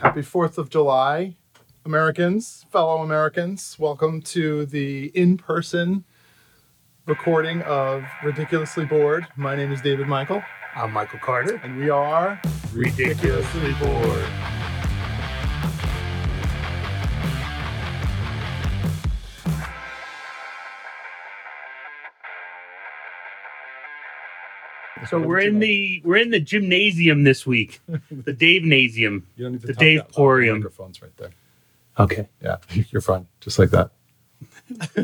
Happy 4th of July, Americans, fellow Americans. Welcome to the in person recording of Ridiculously Bored. My name is David Michael, I'm Michael Carter. and we are Ridiculously bored. So we're in the we're in the gymnasium this week, the Dave Nasium. You don't need to the talk Dave that loud. The Porium. Microphone's right there. Okay, Yeah, you're fine. Just like that.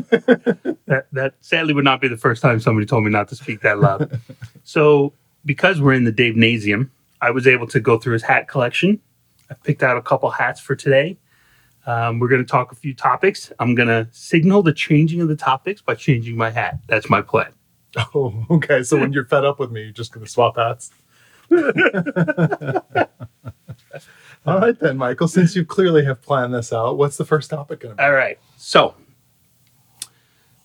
that that sadly would not be the first time somebody told me not to speak that loud. so because we're in the Dave Nasium, I was able to go through his hat collection. I picked out a couple hats for today. Um, we're going to talk a few topics. I'm going to signal the changing of the topics by changing my hat. That's my plan. Oh, okay. So when you're fed up with me, you're just going to swap hats. All right, then, Michael, since you clearly have planned this out, what's the first topic going to be? All right. So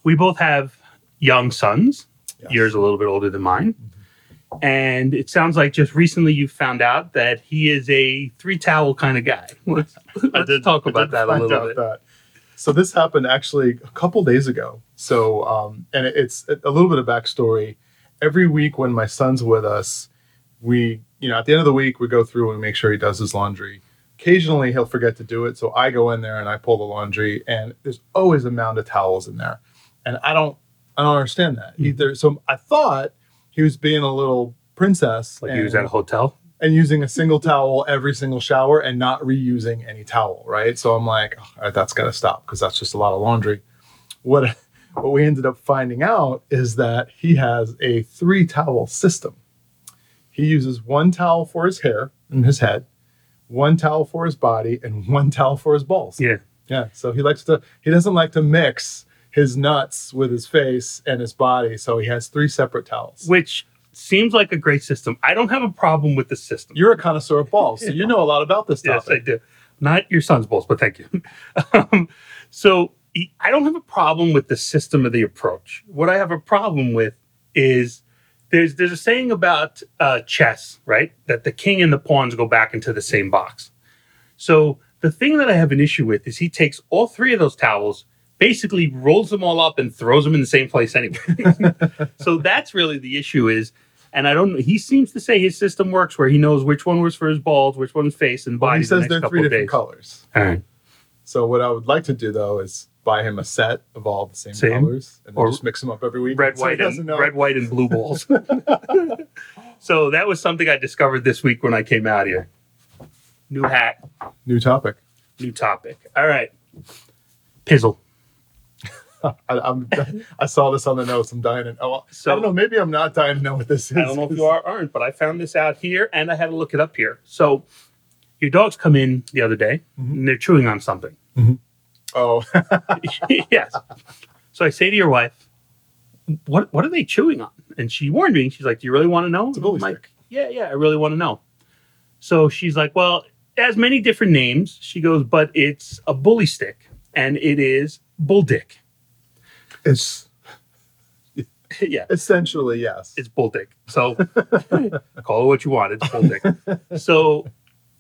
we both have young sons. Yes. Yours a little bit older than mine. Mm-hmm. And it sounds like just recently you found out that he is a three towel kind of guy. Let's, let's talk I about did that a little out bit. that. So this happened actually a couple days ago. So um, and it's a little bit of backstory. Every week when my son's with us, we you know at the end of the week we go through and we make sure he does his laundry. Occasionally he'll forget to do it, so I go in there and I pull the laundry, and there's always a mound of towels in there, and I don't I don't understand that Hmm. either. So I thought he was being a little princess, Like he was at a hotel. And using a single towel every single shower and not reusing any towel, right? So I'm like, "Oh, all right, that's got to stop because that's just a lot of laundry. What what we ended up finding out is that he has a three towel system. He uses one towel for his hair and his head, one towel for his body, and one towel for his balls. Yeah. Yeah. So he likes to he doesn't like to mix his nuts with his face and his body, so he has three separate towels. Which seems like a great system. I don't have a problem with the system. You're a connoisseur of balls, so you know a lot about this Yes. I do. Not your son's balls, but thank you. um, so I don't have a problem with the system of the approach. What I have a problem with is there's there's a saying about uh, chess, right? That the king and the pawns go back into the same box. So the thing that I have an issue with is he takes all three of those towels, basically rolls them all up and throws them in the same place anyway. so that's really the issue is. And I don't. He seems to say his system works where he knows which one was for his balls, which one's face and Well, body. he says next they're three different days. colors. All right. So what I would like to do though is buy him a set of all the same, Same. colors and then Or just mix them up every week. red, so white, doesn't and know. red, white, and blue balls. so that was something I discovered this week when I came out here. New hat, New topic. new topic. All right, Pizzle. I, I'm, I saw this on the notes. I'm dying to know. So- I don't know. Maybe I'm not dying to know what this is. I don't know if you are or aren't, but I found this out here and I had to look it up here. So your dogs come in the other day Mhm. and they're chewing on something. Oh, yes. So I say to your wife, "What what are they chewing on?" And she warned me. She's like, "Do you really want to know?" it's a like, stick. yeah, yeah, I really want to know. So she's like, well, it has many different names. She goes, but it's a bully stick and it is bull dick. It's yeah, essentially yes. it's bull dick. So call it what you want. It's bull dick. So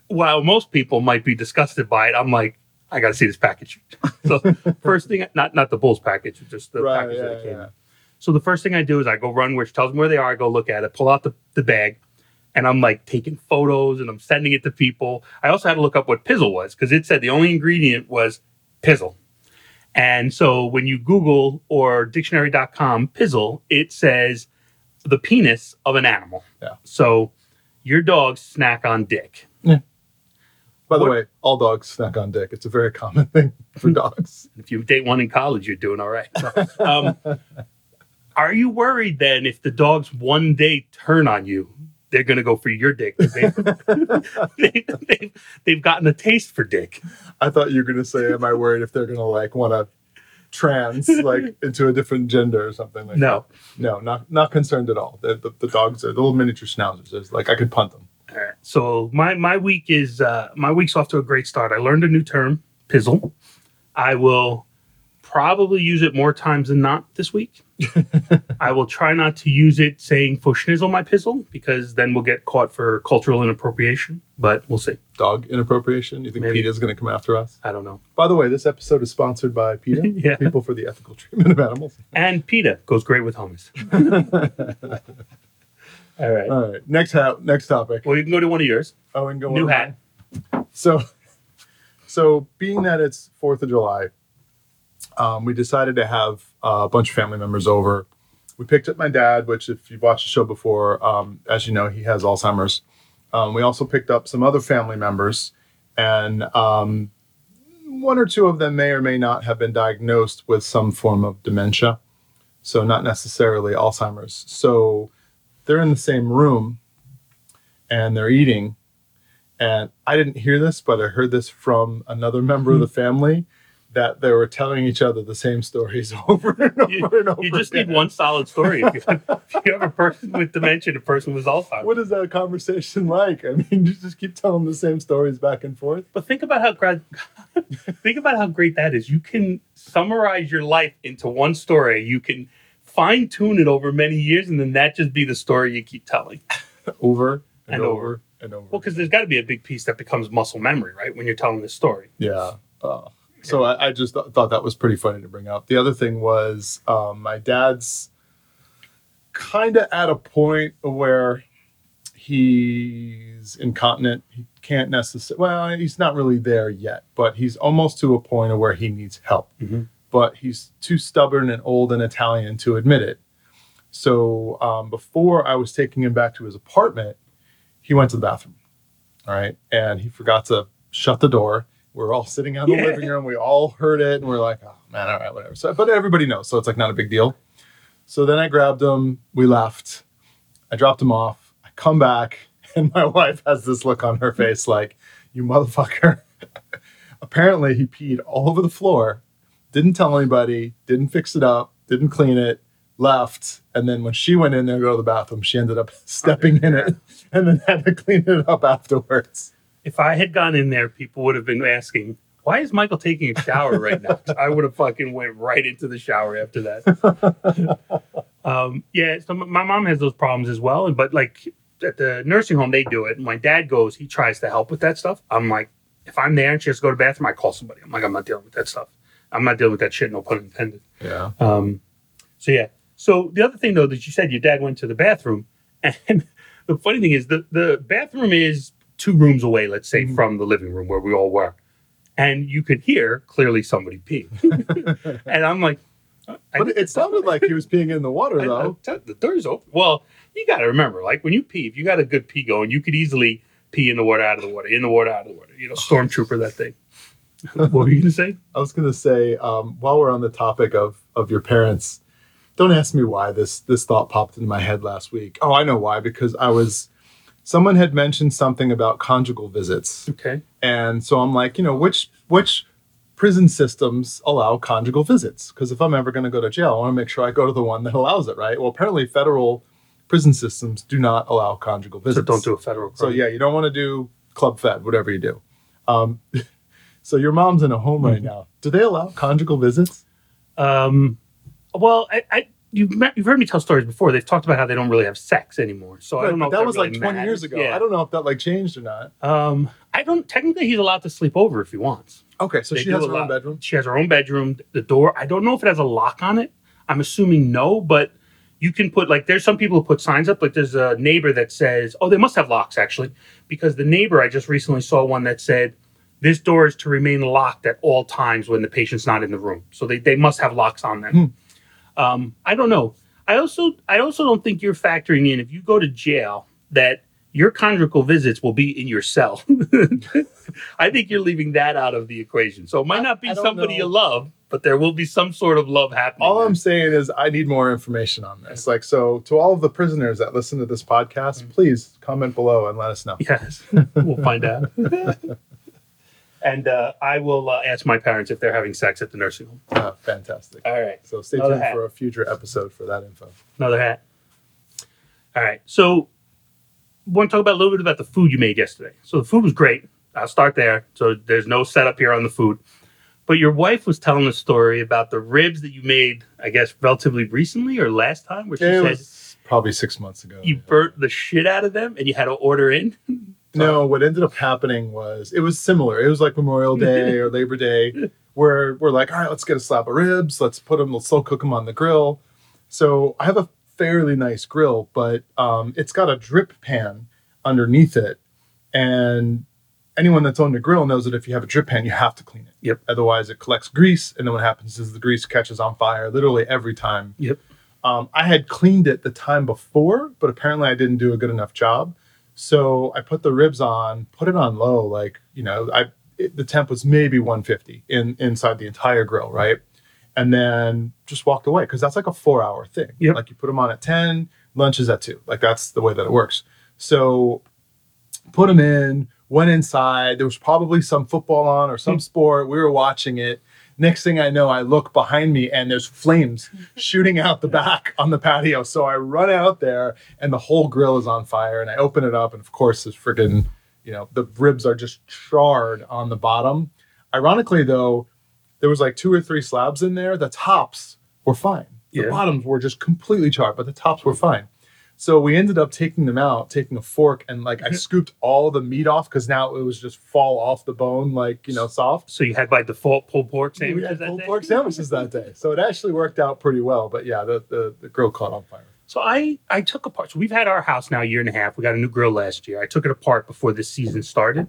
while most people might be disgusted by it, I'm like, I got to see this package. So first thing, not not the bulls package, just the right. package Yeah, that it came yeah. So the first thing I do is I go run, which tells me where they are. I go look at it, pull out the, the bag, and I'm like taking photos and I'm sending it to people. I also had to look up what pizzle was because it said the only ingredient was pizzle. And so when you Google or dictionary.com pizzle, it says the penis of an animal. Yeah. So your dogs snack on dick. Yeah. By the What- way, all dogs snack on dick. It's a very common thing for dogs. If you date one in college, you're doing all right. Um, are you worried then if the dogs one day turn on you, they're going to go for your dick? They, they, they, they've gotten a taste for dick. I thought you were gonna say, "Am I worried if they're gonna like want to trans like into a different gender or something like No. that?" No, not not concerned at all. The, the, the dogs are the little miniature schnauzers. There's, like I could punt them. All right. So my my week is uh, my week's off to a great start. I learned a new term, pizzle. I will probably use it more times than not this week. I will try not to use it saying for schnizzle my pizzle because then we'll get caught for cultural inappropriation. But we'll see. Dog inappropriation. You think Maybe. PETA's going to come after us? I don't know. By the way, this episode is sponsored by PETA, Yeah. People for the Ethical Treatment of Animals. And PETA goes great with hummus. All right. All right, next ha- next topic. Well, you can go to one of yours. Oh, and go New hat. So, so being that it's Fourth of July, um, we decided to have uh, a bunch of family members over. We picked up my dad, which, if you've watched the show before, um, as you know, he has Alzheimer's. Um, we also picked up some other family members, and um, one or two of them may or may not have been diagnosed with some form of dementia. So, not necessarily Alzheimer's. So, they're in the same room and they're eating. And I didn't hear this, but I heard this from another member of the family that they were telling each other the same stories over and over You, and over. you just need one solid story. If you, if you have a person with dementia, a person with Alzheimer's. What is that conversation like? I mean, you just keep telling the same stories back and forth. But think about how great think about how great that is. You can summarize your life into one story. You can fine tune it over many years, and then that just be the story you keep telling. Over and, And over, over. and over. Well, because there's got to be a big piece that becomes muscle memory, right? When you're telling this story. Yeah. Uh, so I, I just th- thought that was pretty funny to bring up. The other thing was um, my dad's kind of at a point where he's incontinent. He can't necessarily, well, he's not really there yet, but he's almost to a point of where he needs help. Mhm. But he's too stubborn and old and Italian to admit it. So um, before I was taking him back to his apartment, he went to the bathroom. All right. And he forgot to shut the door. We're all sitting out in the Yeah. living room. We all heard it and we're like, oh man, all right, whatever. So, but everybody knows. So it's like not a big deal. So then I grabbed him. We left. I dropped him off. I come back and my wife has this look on her face like, you motherfucker. Apparently he peed all over the floor, didn't tell anybody, didn't fix it up, didn't clean it, left. And then when she went in there to go to the bathroom, she ended up stepping in it and then had to clean it up afterwards. If I had gone in there, people would have been asking, "Why is Michael taking a shower right now?" I would have fucking went right into the shower after that. um, yeah, so my mom has those problems as well, and but like at the nursing home, they do it. And my dad goes, he tries to help with that stuff. I'm like, if I'm there and she has to go to the bathroom, I call somebody. I'm like, I'm not dealing with that stuff. I'm not dealing with that shit. No pun intended. Yeah. Um, so yeah. So the other thing though that you said your dad went to the bathroom, and the funny thing is the the bathroom is two rooms away, let's say, Mhm. from the living room where we all were, and you could hear clearly somebody pee. and I'm like, I But it sounded like he was peeing in the water I- though. I- the door's open. Well, you got to remember, like when you pee, if you got a good pee going, you could easily pee in the water, out of the water, in the water, out of the water. You know, stormtrooper that thing. what were you gonna say? I was going to say, um, while we're on the topic of of your parents, don't ask me why this this thought popped into my head last week. Oh, I know why because I was someone had mentioned something about conjugal visits, Okay. and so I'm like, you know, which which prison systems allow conjugal visits? Because if I'm ever going to go to jail, I want to make sure I go to the one that allows it, right? Well, apparently, federal prison systems do not allow conjugal visits. So don't do a federal. Crime. So yeah, you don't want to do club fed, whatever you do. Um, so your mom's in a home right now. Do they allow conjugal visits? Um, well, I, I you've met, you've heard me tell stories before. They've talked about how they don't really have sex anymore. So I Right, don't know. but if that was really like 20 years ago. Yeah. I don't know if that like changed or not. Um, I don't. Technically, he's allowed to sleep over if he wants. Okay, so They she do has her own bedroom. She has her own bedroom. The door. I don't know if it has a lock on it. I'm assuming no, but you can put like there's some people who put signs up. Like there's a neighbor that says, "Oh, they must have locks actually," because the neighbor I just recently saw one that said. This door is to remain locked at all times when the patient's not in the room. So they, they must have locks on them. Um, I don't know. I also I also don't think you're factoring in if you go to jail that your conjugal visits will be in your cell. I think you're leaving that out of the equation. So it might not be somebody know. you love, but there will be some sort of love happening. All there. I'm saying is I need more information on this. Like, so to all of the prisoners that listen to this podcast, please comment below and let us know. Yes, we'll find out. and uh, I will uh, ask my parents if they're having sex at the nursing home. Uh, fantastic. All right. So stay Another tuned hat. for a future episode for that info. Another hat. All right. So, want to talk about a little bit about the food you made yesterday. So the food was great. I'll start there. So there's no setup here on the food, But your wife was telling a story about the ribs that you made, I guess, relatively recently or last time, where she it said was probably six months ago. you burnt the shit out of them and you had to order in. No, what ended up happening was it was similar. It was like Memorial Day or Labor Day, where we're like, all right, let's get a slab of ribs, let's put them, let's slow cook them on the grill. So I have a fairly nice grill, but um, it's got a drip pan underneath it, and anyone that's owned a grill knows that if you have a drip pan, you have to clean it. Yep. Otherwise, it collects grease, and then what happens is the grease catches on fire literally every time. Yep. Um, I had cleaned it the time before, but apparently I didn't do a good enough job. So I put the ribs on, put it on low, like you know, I it, the temp was maybe 150 in inside the entire grill, right? And then just walked away because that's like a four hour thing. Yep. Like you put them on at 10, lunch is at two. Like that's the way that it works. So put them in, went inside. There was probably some football on or some hmm. sport. We were watching it. Next thing I know, I look behind me and there's flames shooting out the back on the patio. So I run out there and the whole grill is on fire. And I open it up, and of course, this freaking, you know, the ribs are just charred on the bottom. Ironically, though, there was like two or three slabs in there. The tops were fine. The Yeah. bottoms were just completely charred, but the tops were fine. So we ended up taking them out, taking a fork, and like I mm-hmm. scooped all the meat off because now it was just fall off the bone, like you know, soft. So you had by default pulled pork We sandwiches had that pulled day? pork sandwiches that day, so it actually worked out pretty well. But yeah, the the, the grill caught on fire. So I I took apart. So we've had our house now a year and a half. We got a new grill last year. I took it apart before this season started,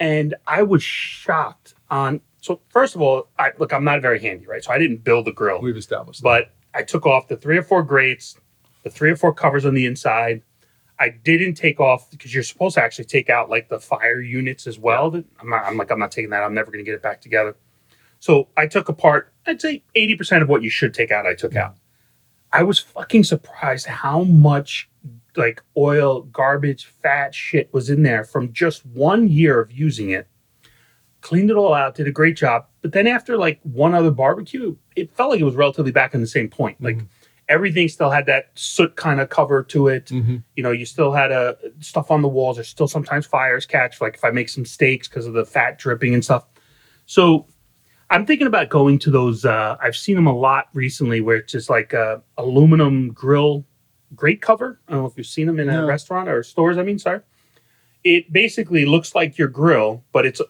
and I was shocked on. So first of all, I look. I'm not very handy, right? So I didn't build the grill, We've established. that. but I took off the three or four grates, the three or four covers on the inside. I didn't take off because you're supposed to actually take out like the fire units as well. I'm not. I'm like I'm not taking that. I'm never going to get it back together. So I took apart. I'd say eighty percent of what you should take out. I took out. I was fucking surprised how much like oil, garbage, fat shit was in there from just one year of using it. Cleaned it all out, did a great job. But then after like one other barbecue, it felt like it was relatively back in the same point. Like mm-hmm. Everything still had that soot kind of cover to it. Mhm. You know, you still had uh, stuff on the walls. There's still sometimes fires catch, like if I make some steaks because of the fat dripping and stuff. So I'm thinking about going to those. Uh, I've seen them a lot recently where it's just like a aluminum grill grate cover. I don't know if you've seen them in a restaurant or stores. I mean, sorry. It basically looks like your grill, but it's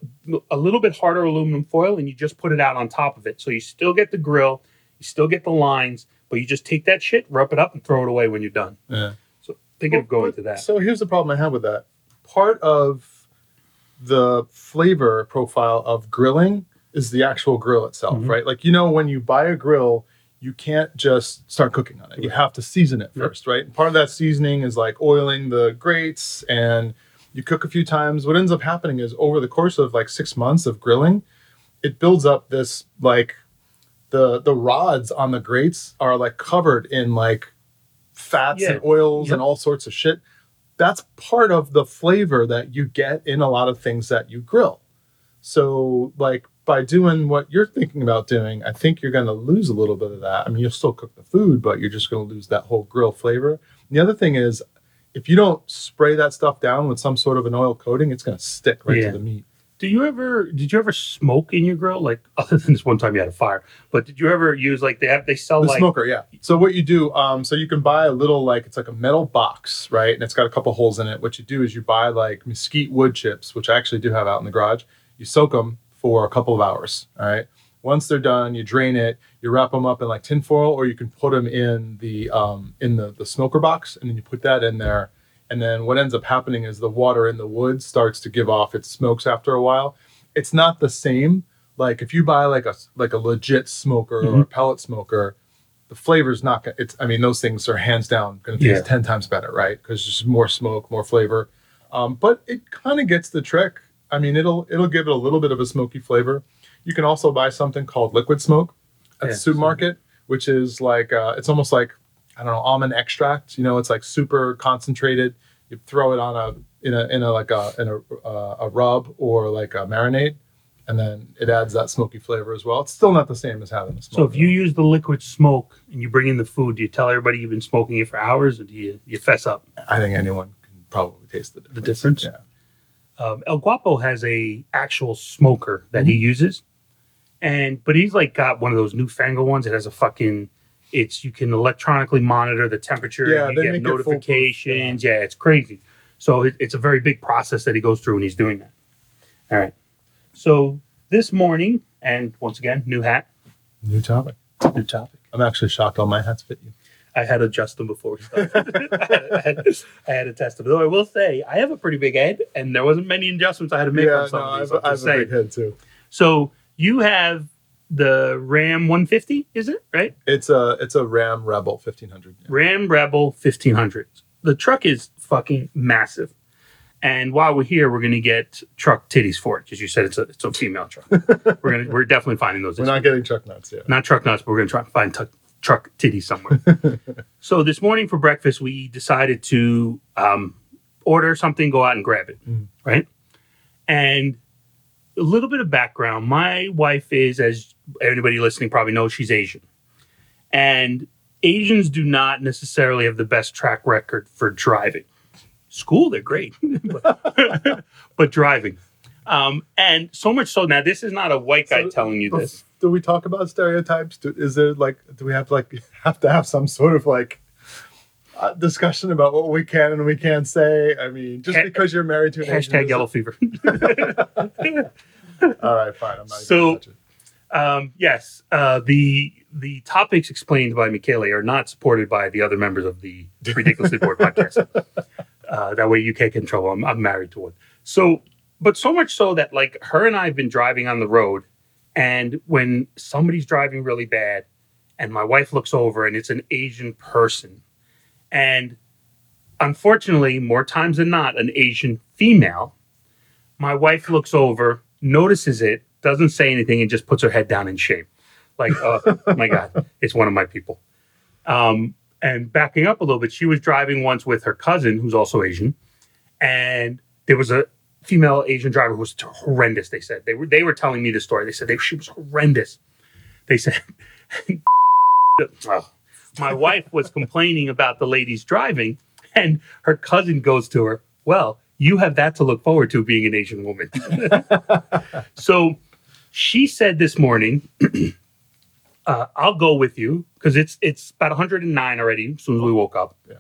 a little bit harder aluminum foil, and you just put it out on top of it. So you still get the grill, you still get the lines, but you just take that shit, rub it up, and throw it away when you're done. Yeah. So thinking of going But- to that. So here's the problem I have with that. Part of the flavor profile of grilling is the actual grill itself, Mhm. right? Like you know, when you buy a grill, you can't just start cooking on it. You have to season it Yep. first, right? And part of that seasoning is like oiling the grates and you cook a few times. What ends up happening is over the course of like six months of grilling, it builds up this like the the rods on the grates are like covered in like fats Yeah. and oils Yep. and all sorts of shit. That's part of the flavor that you get in a lot of things that you grill. So like by doing what you're thinking about doing, I think you're going to lose a little bit of that. I mean, you'll still cook the food, but you're just going to lose that whole grill flavor. And the other thing is, if you don't spray that stuff down with some sort of an oil coating, it's going to stick right Yeah. to the meat. Do you ever did you ever smoke in your grill? Like other than this one time you had a fire, but did you ever use like they have they sell The like smoker, yeah. So what you do, um, so you can buy a little like it's like a metal box, right? And it's got a couple holes in it. What you do is you buy like mesquite wood chips, which I actually do have out in the garage. You soak them for a couple of hours, all right. Once they're done, you drain it. You wrap them up in like tinfoil, or you can put them in the um, in the the smoker box, and then you put that in there. And then what ends up happening is the water in the wood starts to give off its smokes after a while. It's not the same. Like if you buy like a like a legit smoker or a pellet smoker, the flavor's not gonna it's i mean those things are hands down gonna taste Yeah. 10 times better right because there's more smoke more flavor um, but it kind of gets the trick i mean it'll it'll give it a little bit of a smoky flavor you can also buy something called liquid smoke at Yeah, the supermarket which is like uh, it's almost like i don't know almond extract you know it's like super concentrated you throw it on a in a in a like a in a, uh, a rub or like a marinade and then it adds that smoky flavor as well it's still not the same as having the smoke So if you use the liquid smoke and you bring in the food, do you tell everybody you've been smoking it for hours, or do you you fess up? I think anyone can probably taste the difference. The difference? Yeah. Um, El Guapo has a actual smoker that he uses, and but he's like got one of those newfangled ones that has a fucking. It's you can electronically monitor the temperature. Yeah, you get make it notifications. Yeah. it's crazy. So it, it's a very big process that he goes through, and he's doing that. All right. So this morning, and once again, new hat, New topic. new topic. I'm actually shocked all my hats fit you. I had to adjust them before we started. I, had, I had to test them. Though I will say, I have a pretty big head, and there wasn't many adjustments I had to make yeah, on some no, of I these. have, I'm I have a big head too. So you have the Ram 150, is it right? It's a it's a Ram Rebel 1500. yeah. Ram Rebel 1500. The truck is fucking massive. And while we're here, we're gonna get truck titties for it because you said it's a it's a female truck. we're gonna we're definitely finding those. We're not getting truck nuts yet. not truck nuts, but we're gonna try and find tuck truck titties somewhere. so this morning for breakfast, we decided to um, order something, go out and grab it, Mhm. right? And a little bit of background: my wife is, as anybody listening probably knows, she's Asian, and Asians do not necessarily have the best track record for driving. School, they're great, but, but driving. Um, and so much so now, this is not a white guy So, telling you this. Do we talk about stereotypes? Do, is there like do we have to like have to have some sort of like uh, discussion about what we can and we can't say? I mean, just Ha- because you're married to an Asian Hashtag yellow fever. All right, fine. I'm not. So- gonna touch it. Um, yes, uh, the the topics explained by Michael are not supported by the other members of the Ridiculously Bored podcast. Uh, that way you can't in. I'm, I'm married to one. So, but so much so that like her and I have been driving on the road, and when somebody's driving really bad, and my wife looks over and it's an Asian person, and unfortunately, more times than not, an Asian female, my wife looks over, notices it, doesn't say anything, and just puts her head down in shame. Like, oh my God, it's one of my people. Um, and backing up a little bit, she was driving once with her cousin, who's also Asian, and there was a female Asian driver who was horrendous. They said they were they were telling me the story. They said they, she was horrendous. They said, oh. my wife was complaining about the ladies driving, and her cousin goes to her, "Well, you have that to look forward to being an Asian woman." so she said this morning, uh, "I'll go with you because it's it's about 109 already." As soon as we woke up, Yeah.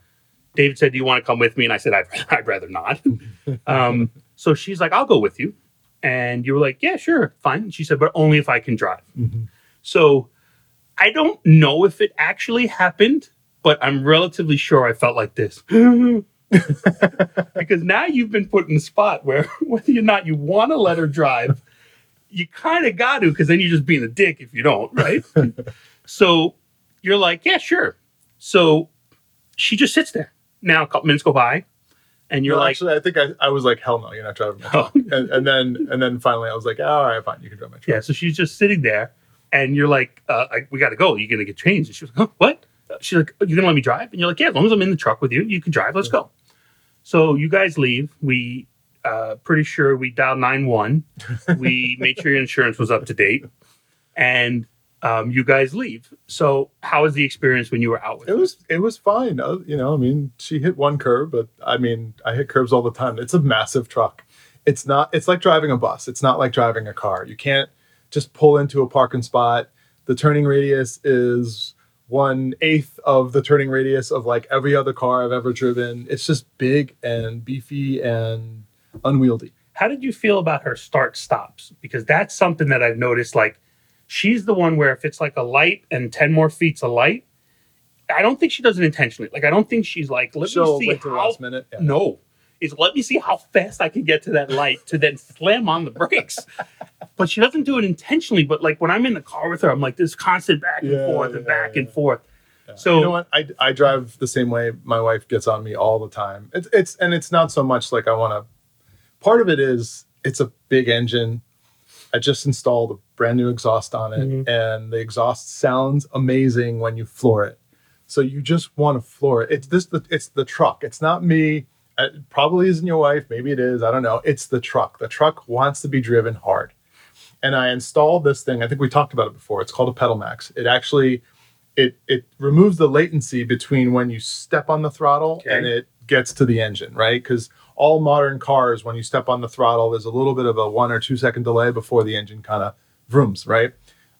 David said, "Do you want to come with me?" And I said, "I'd, I'd rather not." um, so she's like, "I'll go with you," and you were like, "Yeah, sure, fine." And she said, "But only if I can drive." Mhm. So I don't know if it actually happened, but I'm relatively sure I felt like this. because now you've been put in a spot where whether or not you want to let her drive, you kind of got to, because then you're just being a dick if you don't, right? so you're like, yeah, sure. So she just sits there. Now a couple minutes go by, and you're No, like, actually, I think I, I was like, hell no, you're not driving my truck. and, and then and then finally, I was like, oh, all right, fine, you can drive my truck. Yeah, so she's just sitting there, and you're like, uh, I, "We got to go. You're gonna get changed." And she was like, huh, "What?" She's like, "You're gonna let me drive?" And you're like, "Yeah, as long as I'm in the truck with you, you can drive. Let's go." So you guys leave. We uh, pretty sure we dialed nine one. We made sure your insurance was up to date, and um, you guys leave. So how was the experience when you were out with? It her? was it was fine. Uh, you know, I mean, she hit one curb, but I mean, I hit curbs all the time. It's a massive truck. It's not. It's like driving a bus. It's not like driving a car. You can't just pull into a parking spot. The turning radius is one eighth of the turning radius of like every other car I've ever driven. It's just big and beefy and unwieldy. How did you feel about her start stops? Because that's something that I've noticed. Like, she's the one where if it's like a light and 10 more feet's a light, I don't think she does it intentionally. Like, I don't think she's like, let She'll me see wait till the how. last minute. Yeah. No, is let me see how fast I can get to that light to then slam on the brakes. but she doesn't do it intentionally. But like when I'm in the car with her, I'm like this constant back and Yeah, forth and yeah, back and forth. So- you know what? I, I drive the same way. My wife gets on me all the time. It's it's and it's not so much like I want to. Part of it is it's a big engine. I just installed a brand new exhaust on it, Mhm. and the exhaust sounds amazing when you floor it. So you just want to floor it. It's this. The, it's the truck. It's not me. It probably isn't your wife. Maybe it is. I don't know. It's the truck. The truck wants to be driven hard. And I installed this thing. I think we talked about it before. It's called a pedal max. It actually it it removes the latency between when you step on the throttle Okay. and it gets to the engine, right? Because all modern cars, when you step on the throttle, there's a little bit of a one or two second delay before the engine kind of vrooms, right?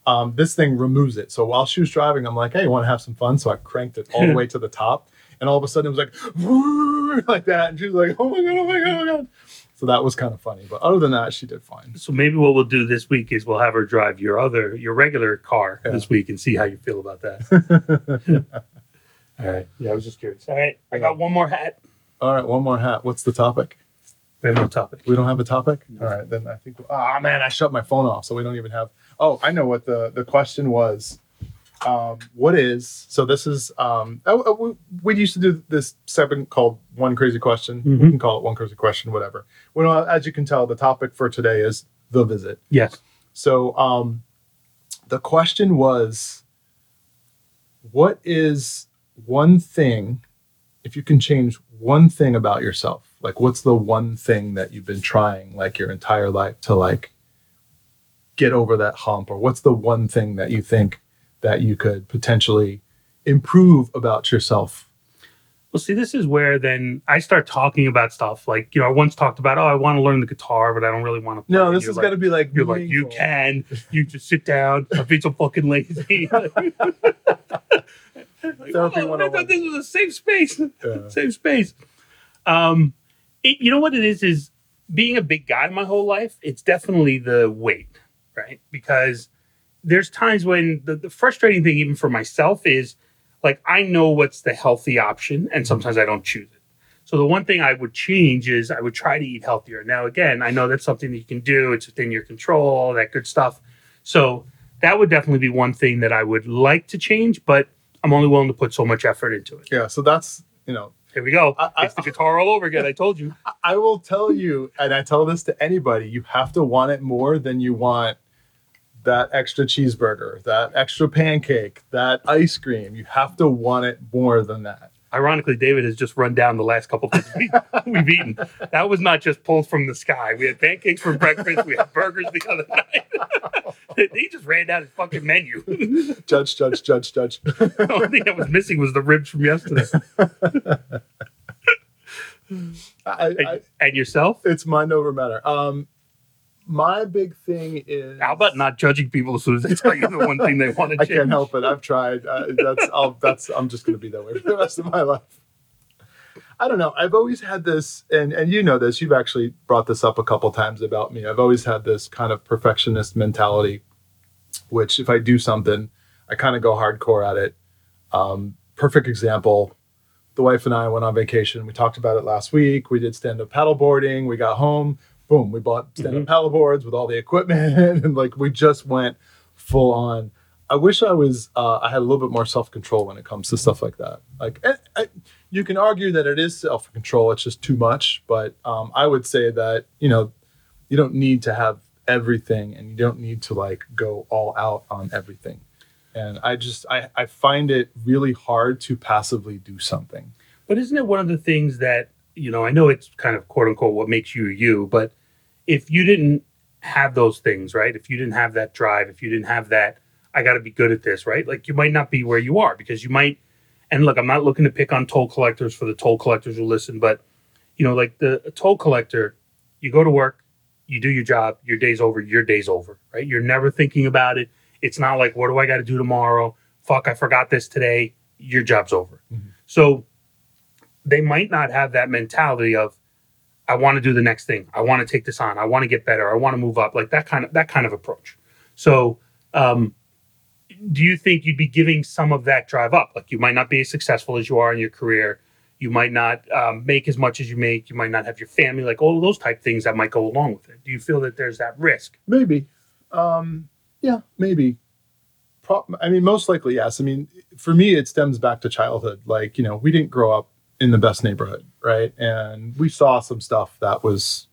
um, this thing removes it. So while she was driving, I'm like, hey, you want to have some fun? So I cranked it all the way to the top. And all of a sudden it was like, like that. And she was like, oh my God, oh my God, oh my God. So that was kind of funny. But other than that, she did fine. So maybe what we'll do this week is we'll have her drive your other, your regular car Yeah. this week and see how you feel about that. All right. Yeah, I was just curious. All right. I got one more hat. All right, one more hat. What's the topic? We have no topic. We don't have a topic. All right, then I think. Ah, man, I shut my phone off, so we don't even have. Oh, I know what the the question was. Um, what is so? This is um. uh, uh, we, we used to do this segment called One Crazy Question. We Mhm. can call it One Crazy Question, whatever. Well, as you can tell, the topic for today is the visit. Yes. So um, the question was, what is one thing, if you can change one thing about yourself, like what's the one thing that you've been trying like your entire life to like get over that hump, or what's the one thing that you think that you could potentially improve about yourself? Well, see, this is where then I start talking about stuff like, you know, I once talked about, oh, I want to learn the guitar, but I don't really want to. No, this has going to be like You're like, you can. You just sit down. I'm being so fucking lazy. Like, Therapy oh, I 101. thought this was a safe space. Yeah. Safe space. Um, it, you know what it is? Is being a big guy my whole life. It's definitely the weight, right? Because there's times when the, the frustrating thing, even for myself, is like I know what's the healthy option, and sometimes I don't choose it. So the one thing I would change is I would try to eat healthier. Now, again, I know that's something that you can do. It's within your control, all that good stuff. So that would definitely be one thing that I would like to change, but I'm only willing to put so much effort into it. Yeah, so that's you know Here we go. I- I- it's the guitar all over again. I told you. I- I will tell you, and I tell this to anybody, you have to want it more than you want that extra cheeseburger, that extra pancake, that ice cream. You have to want it more than that. Ironically, David has just run down the last couple things we, we've eaten. That was not just pulled from the sky. We had pancakes for breakfast. We had burgers the other night. he just ran down his fucking menu. Judge, judge, judge, judge. the only thing that was missing was the ribs from yesterday. I, And, I, and yourself? it's mind over matter. Um, my big thing is How about not judging people as soon as they tell you the one thing they want to I can't help it. I've tried. Uh, that's I'll, that's I'm just going to be that way for the rest of my life. I don't know. I've always had this, and and you know this. You've actually brought this up a couple times about me. I've always had this kind of perfectionist mentality, which if I do something, I kind of go hardcore at it. Um, perfect example. The wife and I went on vacation. We talked about it last week. We did stand up paddleboarding. We got home. Boom. We bought stand up paddle boards with all the equipment, and like we just went full on. I wish I was. Uh, I had a little bit more self control when it comes to stuff like that. Like, eh, eh, you can argue that it is self control. It's just too much. But um, I would say that you know, you don't need to have everything, and you don't need to like go all out on everything. And I just, I, I find it really hard to passively do something. But isn't it one of the things that, you know, I know it's kind of quote unquote what makes you you, but if you didn't have those things, right? If you didn't have that drive, if you didn't have that, I got to be good at this, right? Like you might not be where you are because you might, and look, I'm not looking to pick on toll collectors for the toll collectors who listen, but, you know, like the a toll collector, you go to work, you do your job, your day's over, your day's over, right? You're never thinking about it. It's not like, what do I got to do tomorrow? Fuck, I forgot this today. Your job's over. Mhm. So they might not have that mentality of, I want to do the next thing. I want to take this on. I want to get better. I want to move up. Like that kind of that kind of approach. So, um, do you think you'd be giving some of that drive up? Like you might not be as successful as you are in your career. You might not um, make as much as you make. You might not have your family. Like all of those type things that might go along with it. Do you feel that there's that risk? Maybe. Um, yeah, maybe. Pro- I mean, most likely, yes. I mean, for me, it stems back to childhood. Like, you know, we didn't grow up in the best neighborhood, right? And we saw some stuff that was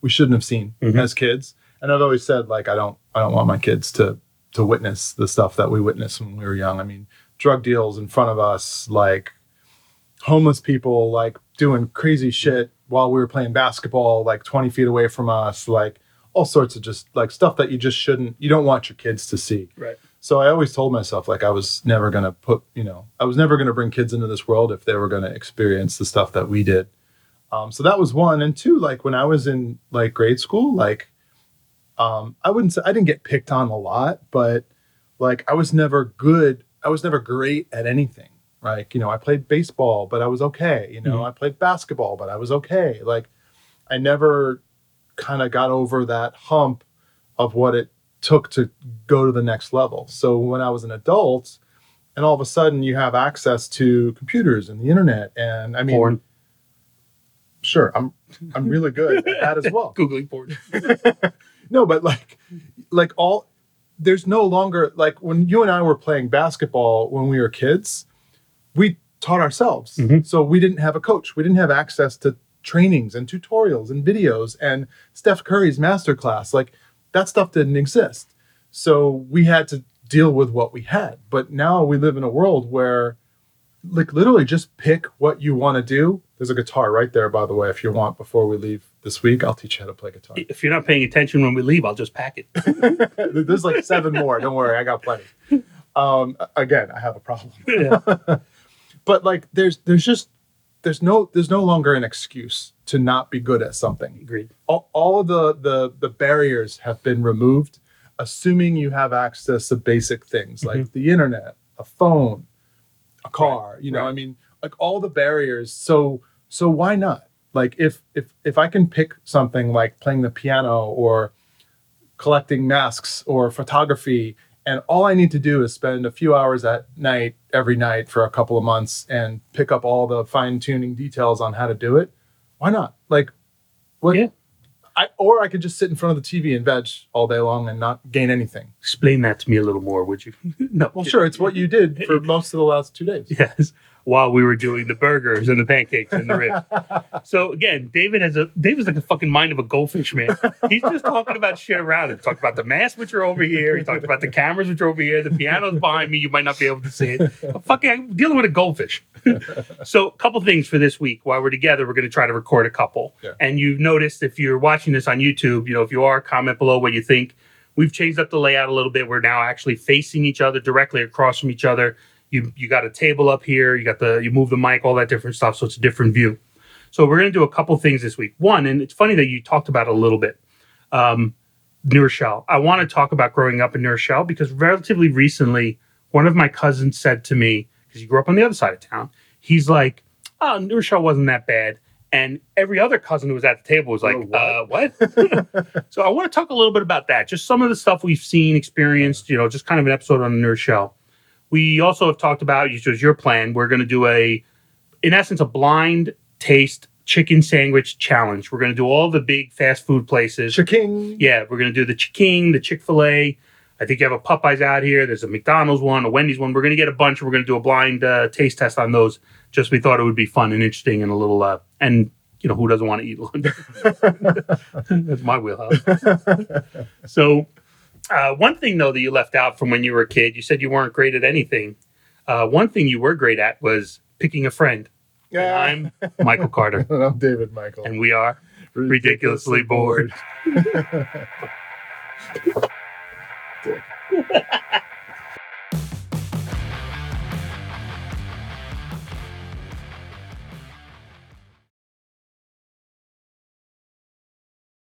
we shouldn't have seen Mhm. as kids. And I've always said, like, I don't, I don't want my kids to to witness the stuff that we witnessed when we were young. I mean, drug deals in front of us, like homeless people, like doing crazy shit while we were playing basketball, like 20 feet away from us, like all sorts of just like stuff that you just shouldn't you don't want your kids to see Right. So i always told myself like i was never going to put you know i was never going to bring kids into this world if they were going to experience the stuff that we did um, so that was one and two like when i was in like grade school like um, i wouldn't say i didn't get picked on a lot but like I was never good. I was never great at anything. Like, you know, I played baseball, but I was okay. You know, Mhm. I played basketball, but I was okay. Like, I never kind of got over that hump of what it took to go to the next level. So when I was an adult, and all of a sudden you have access to computers and the internet, and I mean, porn, sure, I'm I'm really good at that as well. googling porn. no, but like, like all, there's no longer like when you and I were playing basketball when we were kids, we taught ourselves. Mhm. So we didn't have a coach. We didn't have access to trainings and tutorials and videos and Steph Curry's masterclass. Like that stuff didn't exist. So we had to deal with what we had. But now we live in a world where like literally just pick what you want to do. There's a guitar right there, by the way. If you want, before we leave this week, I'll teach you how to play guitar. If you're not paying attention when we leave, I'll just pack it. There's like seven more. Don't worry, I got plenty. Um, again, I have a problem. Yeah. But like, there's there's just there's no there's no longer an excuse to not be good at something. Agreed. All, all of the the the barriers have been removed, assuming you have access to basic things like mm-hmm. the internet, a phone, a car. You know, right. I mean, like all the barriers. So so why not? Like if if if I can pick something like playing the piano or collecting masks or photography and all I need to do is spend a few hours at night every night for a couple of months and pick up all the fine tuning details on how to do it. Why not? Like, what? Yeah. I or I could just sit in front of the TV and veg all day long and not gain anything. Explain that to me a little more, would you? no. Well, sure, it's what you did for most of the last two days. Yes, while we were doing the burgers and the pancakes and the ribs. so again, David has a David's like a fucking mind of a goldfish, man. He's just talking about shit around him. Talked about the masks which are over here. He talked about the cameras which are over here. The piano's behind me. You might not be able to see it. Fucking, I'm dealing with a goldfish. so, a couple things for this week. While we're together, we're going to try to record a couple. Yeah. And you've noticed if you're watching this on YouTube, you know, if you are, comment below what you think. We've changed up the layout a little bit. We're now actually facing each other directly across from each other. You you got a table up here. You got the you move the mic, all that different stuff. So it's a different view. So we're going to do a couple things this week. One, and it's funny that you talked about it a little bit. Um, New Rochelle. I want to talk about growing up in New Rochelle because relatively recently, one of my cousins said to me, because he grew up on the other side of town, he's like, "Oh, New Rochelle wasn't that bad." And every other cousin who was at the table was like, Oh, uh, what? so I want to talk a little bit about that. Just some of the stuff we've seen, experienced, you know, just kind of an episode on Rochelle. We also have talked about, which was your plan, we're going to do a, in essence, a blind taste chicken sandwich challenge. We're going to do all the big fast food places. Shaking. Yeah, we're going to do the King, the Chick fil A. I think you have a Popeyes out here. There's a McDonald's one, a Wendy's one. We're going to get a bunch. We're going to do a blind uh, taste test on those. Just we thought it would be fun and interesting and a little, uh, and you know, who doesn't want to eat lunch? That's my wheelhouse. so, uh, one thing though that you left out from when you were a kid, you said you weren't great at anything. Uh, one thing you were great at was picking a friend. And Yeah. I'm Michael Carter, I'm David Michael. and we are ridiculously bored.